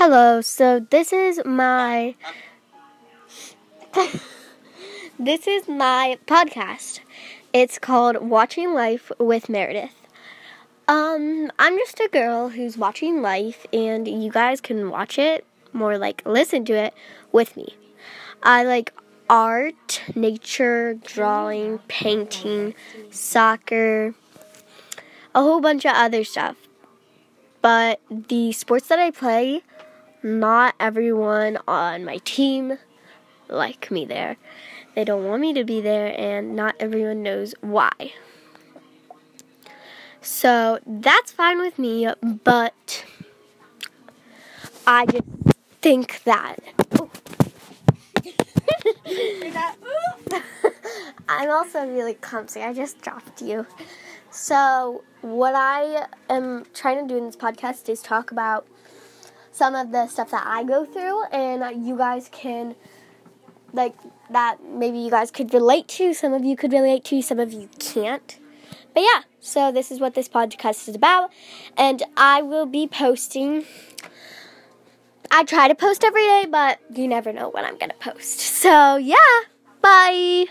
Hello, so this is my this is my podcast. It's called Watching Life with Meredith. Um, I'm just a girl who's watching life and you guys can watch it, more like listen to it with me. I like art, nature, drawing, painting, soccer, a whole bunch of other stuff. But the sports that I play not everyone on my team like me there. They don't want me to be there, and not everyone knows why. So that's fine with me, but I just think that. I'm also really clumsy. I just dropped you. So, what I am trying to do in this podcast is talk about some of the stuff that I go through, and you guys can like that maybe you guys could relate to. Some of you could relate to, some of you can't. But yeah, so this is what this podcast is about, and I will be posting. I try to post every day, but you never know when I'm gonna post. So yeah, bye.